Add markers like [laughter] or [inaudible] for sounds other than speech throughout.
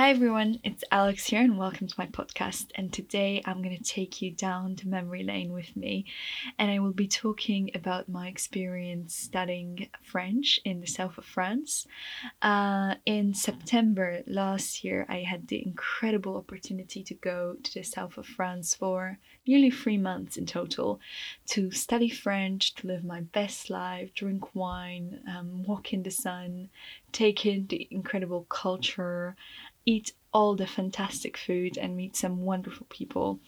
Hi everyone, it's Alex here, and welcome to my podcast. And today I'm going to take you down to memory lane with me, and I will be talking about my experience studying French in the south of France. Uh, in September last year, I had the incredible opportunity to go to the south of France for nearly three months in total to study French, to live my best life, drink wine, um, walk in the sun, take in the incredible culture eat all the fantastic food and meet some wonderful people.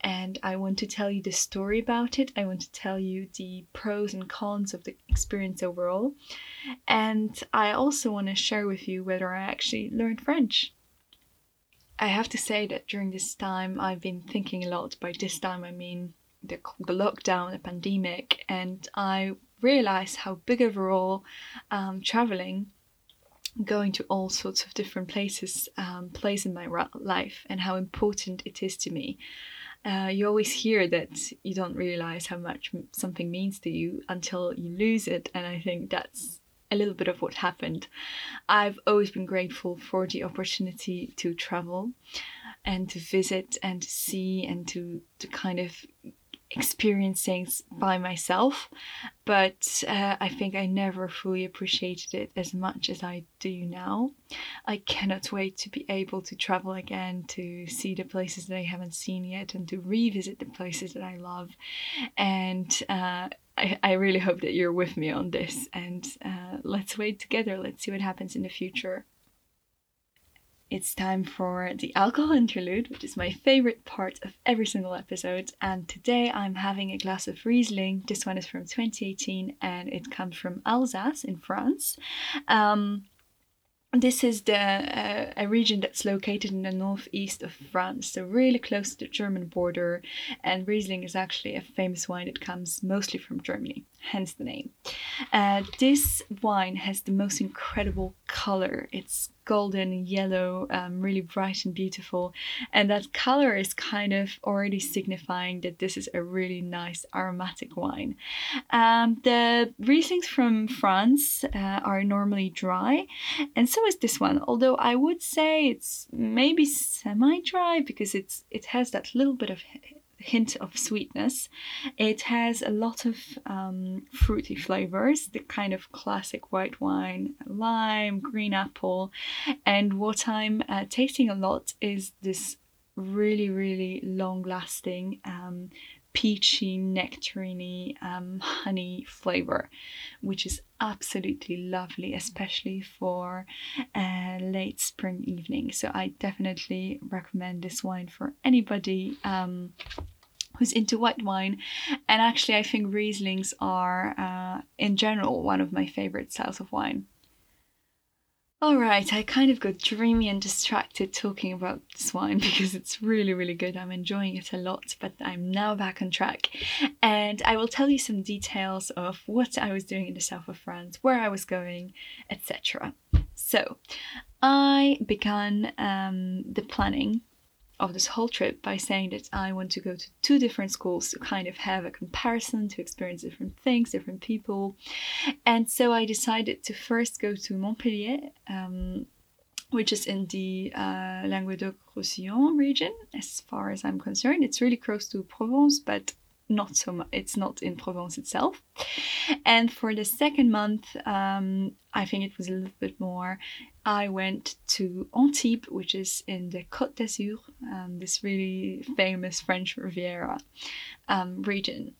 And I want to tell you the story about it. I want to tell you the pros and cons of the experience overall. And I also want to share with you whether I actually learned French. I have to say that during this time I've been thinking a lot. By this time, I mean the, the lockdown, the pandemic, and I realized how big overall um, traveling going to all sorts of different places um, plays in my life and how important it is to me. Uh, you always hear that you don't realize how much something means to you until you lose it, and I think that's a little bit of what happened. I've always been grateful for the opportunity to travel and to visit and to see and to to kind of experience things by myself, but uh, I think I never fully appreciated it as much as I do now. I cannot wait to be able to travel again, to see the places that I haven't seen yet, and to revisit the places that I love. And uh, I, I really hope that you're with me on this, and uh, let's wait together. Let's see what happens in the future it's time for the alcohol interlude, which is my favorite part of every single episode. And today I'm having a glass of Riesling. This one is from 2018 and it comes from Alsace in France. Um, this is the uh, a region that's located in the northeast of France, so really close to the German border. And Riesling is actually a famous wine that comes mostly from Germany, hence the name. Uh, this wine has the most incredible color. It's golden yellow, um, really bright and beautiful. And that color is kind of already signifying that this is a really nice aromatic wine. Um, the Rieslings from France uh, are normally dry, and so is this one. Although I would say it's maybe semi-dry because it's it has that little bit of hint of sweetness. It has a lot of um, fruity flavors, the kind of classic white wine, lime, green apple. And what I'm uh, tasting a lot is this really, really long lasting um, peachy, nectarine, um, honey flavor, which is absolutely lovely, especially for a late spring evening. So I definitely recommend this wine for anybody um, who's into white wine. And actually, I think Rieslings are, uh, in general, one of my favorite styles of wine. Alright, I kind of got dreamy and distracted talking about this wine [laughs] because it's really, really good. I'm enjoying it a lot, but I'm now back on track. And I will tell you some details of what I was doing in the south of France, where I was going, etc. So, I began um, the planning of this whole trip by saying that I want to go to two different schools to kind of have a comparison, to experience different things, different people. And so I decided to first go to Montpellier, um, which is in the uh, Languedoc-Roussillon region, as far as I'm concerned. It's really close to Provence, but not so much. It's not in Provence itself. And for the second month, um, I think it was a little bit more. I went to Antibes, which is in the Côte d'Azur, um, this really famous French Riviera um, region.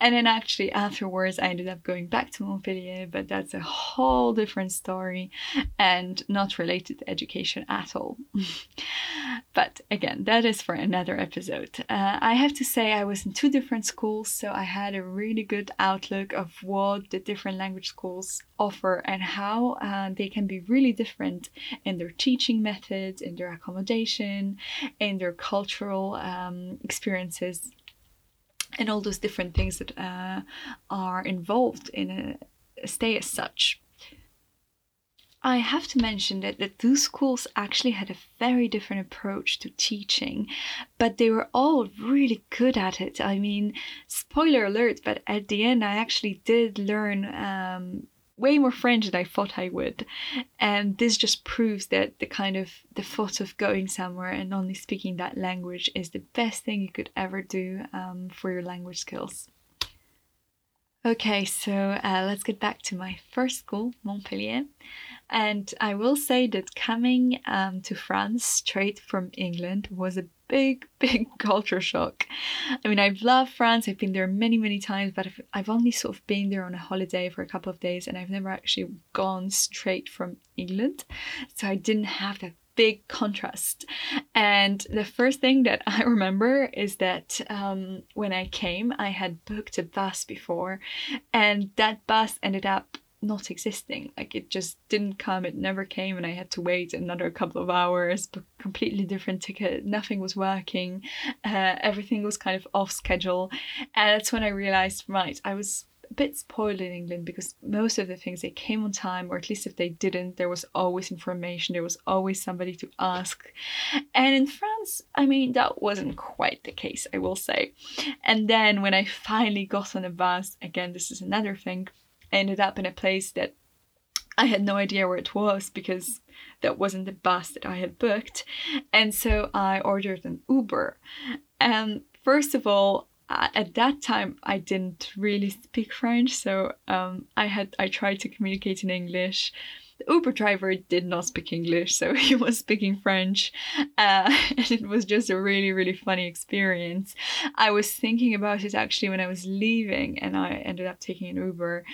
And then actually afterwards, I ended up going back to Montpellier, but that's a whole different story and not related to education at all. [laughs] but again, that is for another episode. Uh, I have to say, I was in two different schools, so I had a really good outlook of what the different language schools offer and how uh, they can be really different in their teaching methods, in their accommodation, in their cultural um, experiences and all those different things that uh, are involved in a, stay as such. I have to mention that the two schools actually had a very different approach to teaching, but they were all really good at it. I mean, spoiler alert, but at the end, I actually did learn um, way more French than I thought I would. And this just proves that the kind of the thought of going somewhere and only speaking that language is the best thing you could ever do um, for your language skills. Okay, so uh, let's get back to my first school, Montpellier. And I will say that coming um, to France straight from England was a big, [laughs] big culture shock. I mean, I've loved France, I've been there many, many times, but I've, I've only sort of been there on a holiday for a couple of days and I've never actually gone straight from England. So I didn't have that big contrast. And the first thing that I [laughs] remember is that um, when I came, I had booked a bus before, and that bus ended up not existing. Like it just didn't come, it never came, and I had to wait another couple of hours, but completely different ticket. Nothing was working, uh, everything was kind of off schedule. And that's when I realized, right, I was bit spoiled in England because most of the things they came on time, or at least if they didn't, there was always information, there was always somebody to ask. And in France, I mean, that wasn't quite the case, I will say. And then when I finally got on a bus, again, this is another thing, I ended up in a place that I had no idea where it was because that wasn't the bus that I had booked. And so I ordered an Uber. And first of all, at that time I didn't really speak French, so um, I had I tried to communicate in English. The Uber driver did not speak English, so [laughs] he was speaking French, uh, [laughs] and it was just a really really funny experience. I was thinking about it actually when I was leaving, and I ended up taking an Uber,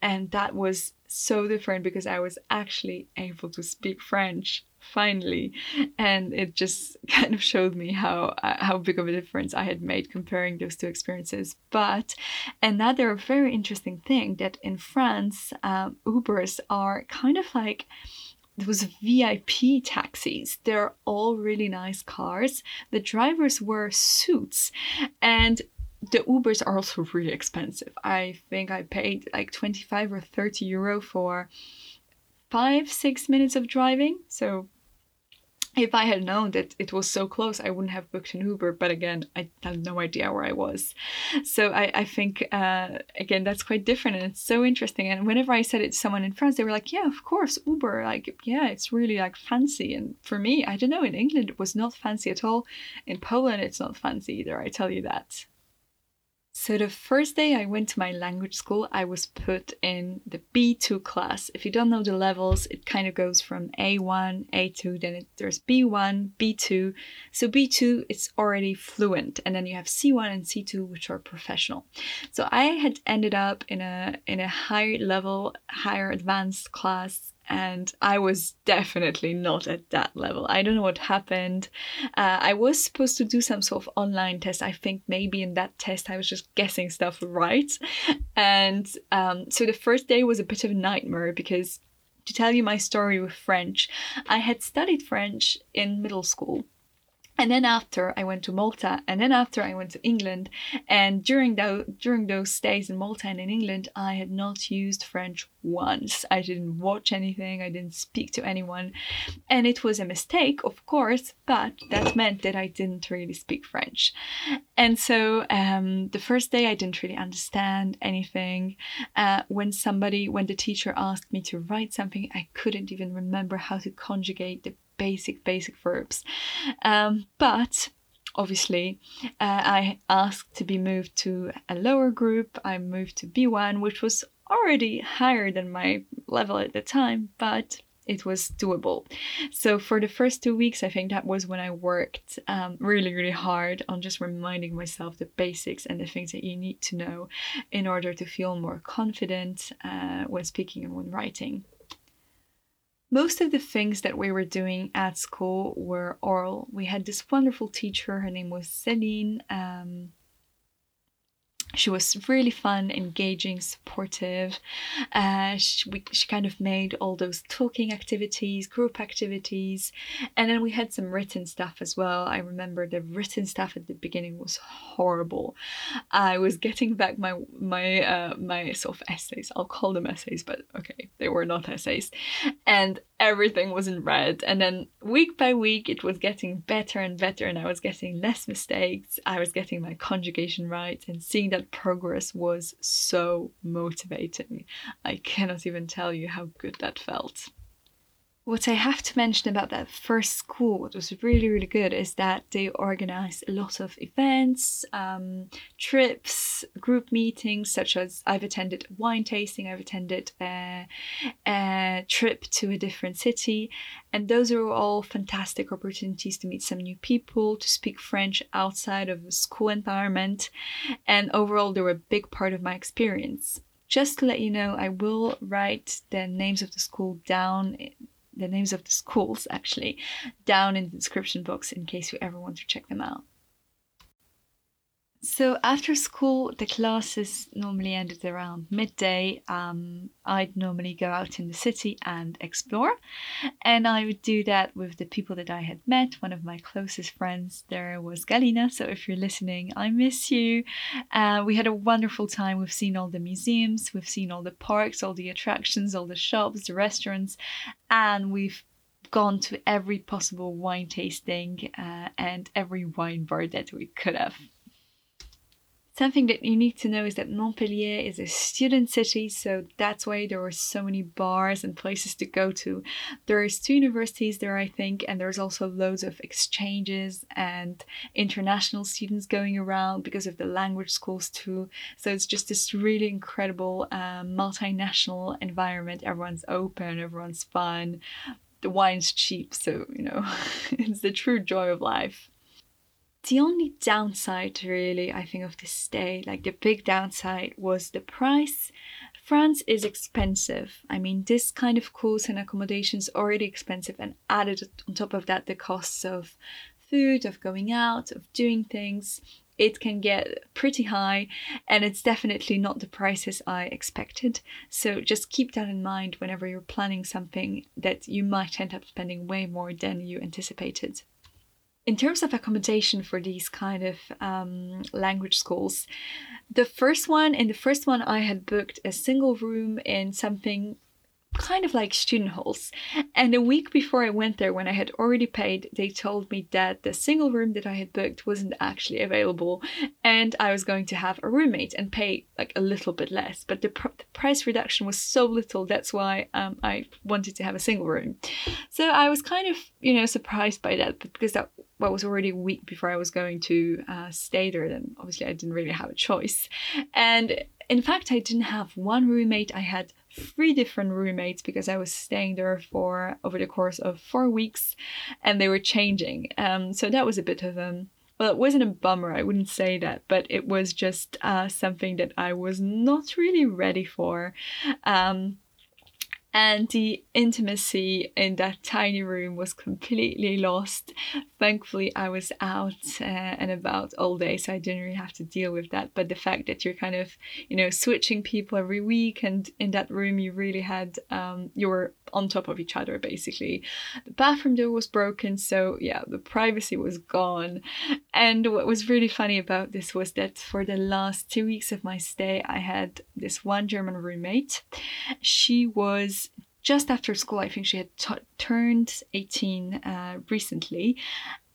and that was so different because I was actually able to speak French finally and it just [laughs] kind of showed me how uh, how big of a difference I had made comparing those two experiences but another very interesting thing that in France um, Ubers are kind of like those VIP taxis. They're all really nice cars. The drivers wear suits and the Ubers are also really expensive. I think I paid like 25 or 30 euro for five, six minutes of driving. So if I had known that it was so close, I wouldn't have booked an Uber. But again, I had no idea where I was. So I, I think, uh, again, that's quite different. And it's so interesting. And whenever I said it to someone in France, they were like, yeah, of course, Uber. Like, yeah, it's really like fancy. And for me, I don't know, in England, it was not fancy at all. In Poland, it's not fancy either. I tell you that. So the first day I went to my language school, I was put in the B2 class. If you don't know the levels, it kind of goes from A1, A2, then it, there's B1, B2. So B2 it's already fluent, and then you have C1 and C2, which are professional. So I had ended up in a in a higher level, higher advanced class and I was definitely not at that level. I don't know what happened. Uh, I was supposed to do some sort of online test. I think maybe in that test I was just guessing stuff right. And um, so the first day was a bit of a nightmare because to tell you my story with French, I had studied French in middle school and then after I went to Malta, and then after I went to England, and during those during those stays in Malta and in England, I had not used French once. I didn't watch anything, I didn't speak to anyone, and it was a mistake, of course, but that meant that I didn't really speak French. And so um, the first day I didn't really understand anything. Uh, when somebody, when the teacher asked me to write something, I couldn't even remember how to conjugate the basic, basic verbs. Um, but obviously, uh, I asked to be moved to a lower group. I moved to B1, which was already higher than my level at the time, but it was doable. So for the first two weeks, I think that was when I worked um, really, really hard on just reminding myself the basics and the things that you need to know in order to feel more confident uh, when speaking and when writing most of the things that we were doing at school were oral. We had this wonderful teacher, her name was Celine. Um, she was really fun, engaging, supportive. Uh, she, we, she kind of made all those talking activities, group activities, and then we had some written stuff as well. I remember the written stuff at the beginning was horrible. I was getting back my my uh, my sort of essays. I'll call them essays, but okay, they were not essays, and everything was in red. And then week by week, it was getting better and better, and I was getting less mistakes. I was getting my conjugation right, and seeing that progress was so motivating. I cannot even tell you how good that felt. What I have to mention about that first school, what was really, really good, is that they organized a lot of events, um, trips, group meetings, such as I've attended wine tasting, I've attended a, a trip to a different city, and those are all fantastic opportunities to meet some new people, to speak French outside of a school environment, and overall, they were a big part of my experience. Just to let you know, I will write the names of the school down the names of the schools actually down in the description box in case you ever want to check them out. So after school, the classes normally ended around midday. Um, I'd normally go out in the city and explore, and I would do that with the people that I had met. One of my closest friends there was Galina. So if you're listening, I miss you. Uh, we had a wonderful time. We've seen all the museums, we've seen all the parks, all the attractions, all the shops, the restaurants, and we've gone to every possible wine tasting uh, and every wine bar that we could have. Something that you need to know is that Montpellier is a student city, so that's why there are so many bars and places to go to. There's two universities there, I think, and there's also loads of exchanges and international students going around because of the language schools too. So it's just this really incredible um, multinational environment. Everyone's open, everyone's fun. The wine's cheap, so you know, [laughs] it's the true joy of life the only downside really i think of this stay like the big downside was the price. France is expensive. I mean this kind of course and accommodation is already expensive and added on top of that the costs of food of going out of doing things. It can get pretty high and it's definitely not the prices I expected. So just keep that in mind whenever you're planning something that you might end up spending way more than you anticipated in terms of accommodation for these kind of um, language schools, the first one, in the first one, I had booked a single room in something kind of like student halls. And a week before I went there, when I had already paid, they told me that the single room that I had booked wasn't actually available and I was going to have a roommate and pay like a little bit less. But the, pr- the price reduction was so little, that's why um, I wanted to have a single room. So I was kind of, you know, surprised by that because that well, was already a week before I was going to uh, stay there, then obviously I didn't really have a choice. And in fact, I didn't have one roommate, I had three different roommates because I was staying there for over the course of four weeks and they were changing. Um, so that was a bit of a well, it wasn't a bummer, I wouldn't say that, but it was just uh, something that I was not really ready for. Um, and the intimacy in that tiny room was completely lost. Thankfully, I was out uh, and about all day, so I didn't really have to deal with that. But the fact that you're kind of, you know, switching people every week, and in that room, you really had, um, you were on top of each other basically. The bathroom door was broken, so yeah, the privacy was gone. And what was really funny about this was that for the last two weeks of my stay, I had this one German roommate. She was just after school, I think she had t- turned 18 uh, recently,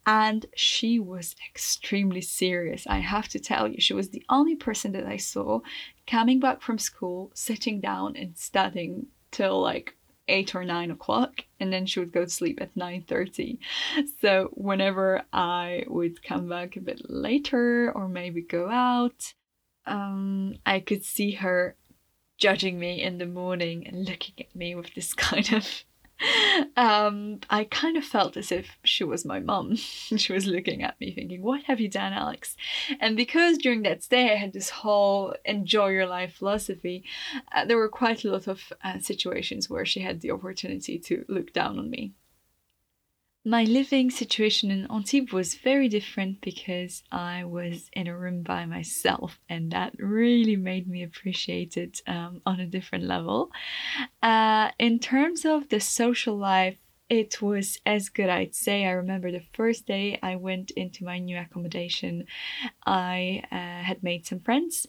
and she was extremely serious. I have to tell you, she was the only person that I saw coming back from school, sitting down and studying till like eight or nine o'clock and then she would go to sleep at 9.30 so whenever i would come back a bit later or maybe go out um, i could see her judging me in the morning and looking at me with this [laughs] kind of um, I kind of felt as if she was my mum. [laughs] she was looking at me thinking, What have you done, Alex? And because during that stay I had this whole enjoy your life philosophy, uh, there were quite a lot of uh, situations where she had the opportunity to look down on me my living situation in Antibes was very different because I was in a room by myself, and that really made me appreciate it um, on a different level. Uh, in terms of the social life, it was as good, I'd say. I remember the first day I went into my new accommodation, I uh, had made some friends,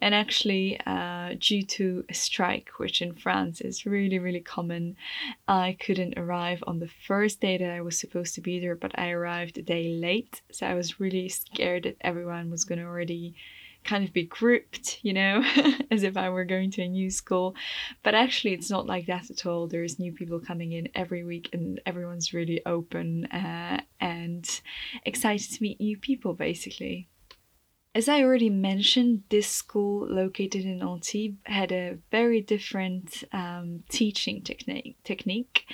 and actually, uh, due to a strike, which in France is really, really common, I couldn't arrive on the first day that I was supposed to be there, but I arrived a day late, so I was really scared that everyone was going to already kind of be grouped, you know, [laughs] as if I were going to a new school. But actually, it's not like that at all. There's new people coming in every week, and everyone's really open uh, and excited to meet new people, basically. As I already mentioned, this school located in Antibes had a very different um, teaching technique. technique.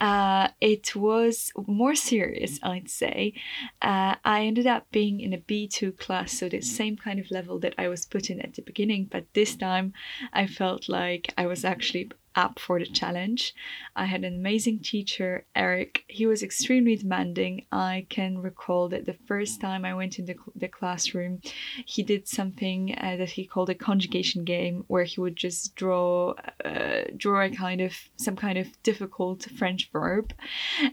Uh, it was more serious, I'd say. Uh, I ended up being in a B2 class, so the same kind of level that I was put in at the beginning, but this time I felt like I was actually up for the challenge. I had an amazing teacher, Eric. He was extremely demanding. I can recall that the first time I went into the classroom, he did something uh, that he called a conjugation game, where he would just draw uh, draw a kind of some kind of difficult French verb,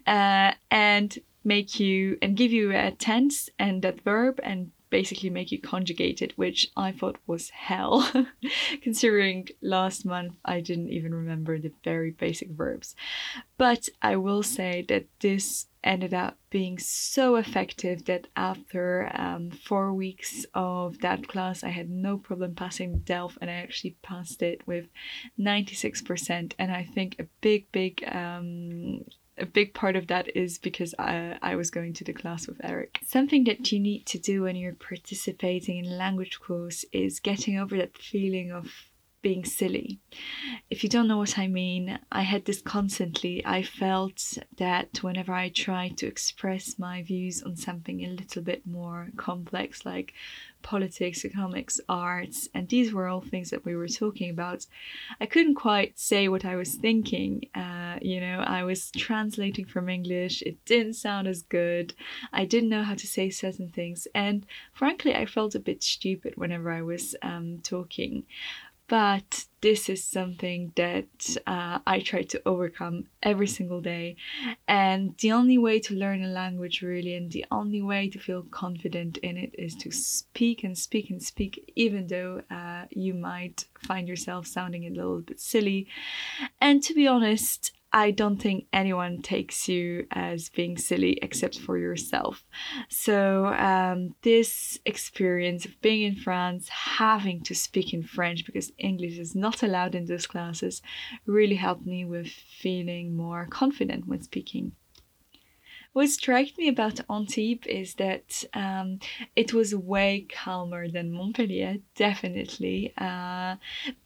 uh, and make you and give you a tense and that verb and basically make you conjugate it, which I thought was hell, [laughs] considering last month I didn't even remember the very basic verbs. But I will say that this ended up being so effective that after um, four weeks of that class, I had no problem passing DELF and I actually passed it with 96%. And I think a big, big um, a big part of that is because I, I was going to the class with Eric. Something that you need to do when you're participating in a language course is getting over that feeling of being silly. If you don't know what I mean, I had this constantly. I felt that whenever I tried to express my views on something a little bit more complex, like politics, economics, arts, and these were all things that we were talking about. I couldn't quite say what I was thinking. Uh, you know, I was translating from English, it didn't sound as good, I didn't know how to say certain things, and frankly, I felt a bit stupid whenever I was um, talking but this is something that uh, I try to overcome every single day. And the only way to learn a language, really, and the only way to feel confident in it is to speak and speak and speak, even though uh, you might find yourself sounding a little bit silly. And to be honest, I don't think anyone takes you as being silly except for yourself. So, um, this experience of being in France, having to speak in French because English is not allowed in those classes, really helped me with feeling more confident when speaking. What struck me about Antibes is that um, it was way calmer than Montpellier, definitely, uh,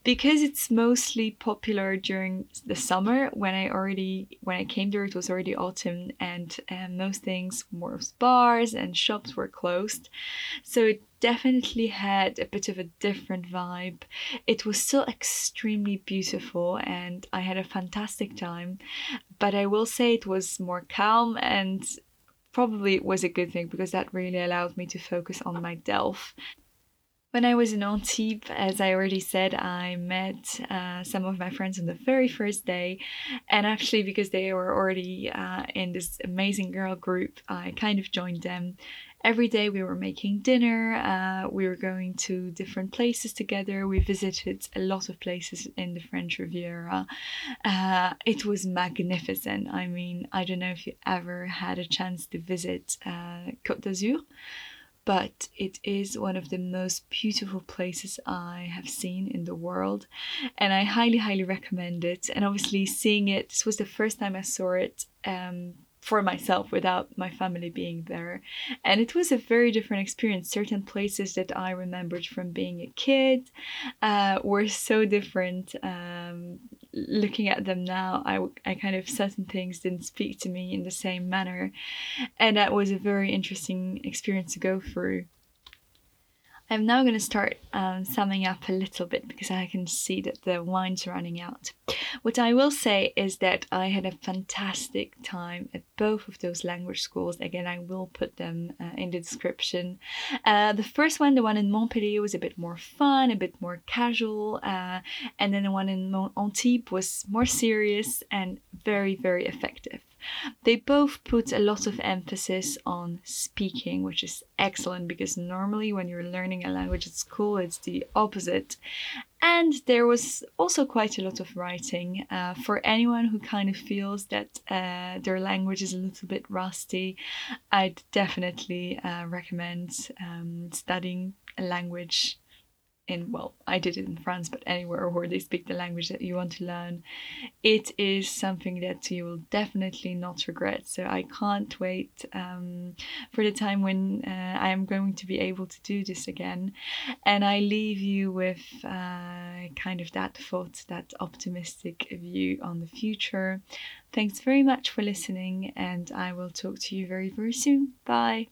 because it's mostly popular during the summer. When I already when I came there, it was already autumn, and most things, more bars and shops were closed, so it definitely had a bit of a different vibe. It was still extremely beautiful and I had a fantastic time, but I will say it was more calm and probably was a good thing because that really allowed me to focus on my DELF. When I was in Antibes, as I already said, I met uh, some of my friends on the very first day. And actually, because they were already uh, in this amazing girl group, I kind of joined them every day we were making dinner, uh, we were going to different places together. We visited a lot of places in the French Riviera. Uh, it was magnificent. I mean, I don't know if you ever had a chance to visit uh, Côte d'Azur but it is one of the most beautiful places I have seen in the world, and I highly, highly recommend it. And obviously, seeing it, this was the first time I saw it um, for myself without my family being there. And it was a very different experience. Certain places that I remembered from being a kid uh, were so different. Um, looking at them now, I, I kind of certain things didn't speak to me in the same manner. And that was a very interesting experience to go through. I'm now going to start um, summing up a little bit because I can see that the wine's running out. What I will say is that I had a fantastic time at both of those language schools. Again, I will put them uh, in the description. Uh, the first one, the one in Montpellier, was a bit more fun, a bit more casual, uh, and then the one in Antibes was more serious and very, very effective. They both put a lot of emphasis on speaking, which is excellent because normally when you're learning a language at school, it's the opposite. And there was also quite a lot of writing uh, for anyone who kind of feels that uh, their language is a little bit rusty. I'd definitely uh, recommend um, studying a language in well i did it in france but anywhere where they speak the language that you want to learn. It is something that you will definitely not regret. So i can't wait um, for the time when uh, i am going to be able to do this again. And i leave you with uh, kind of that thought that optimistic view on the future. Thanks very much for listening and i will talk to you very very soon. Bye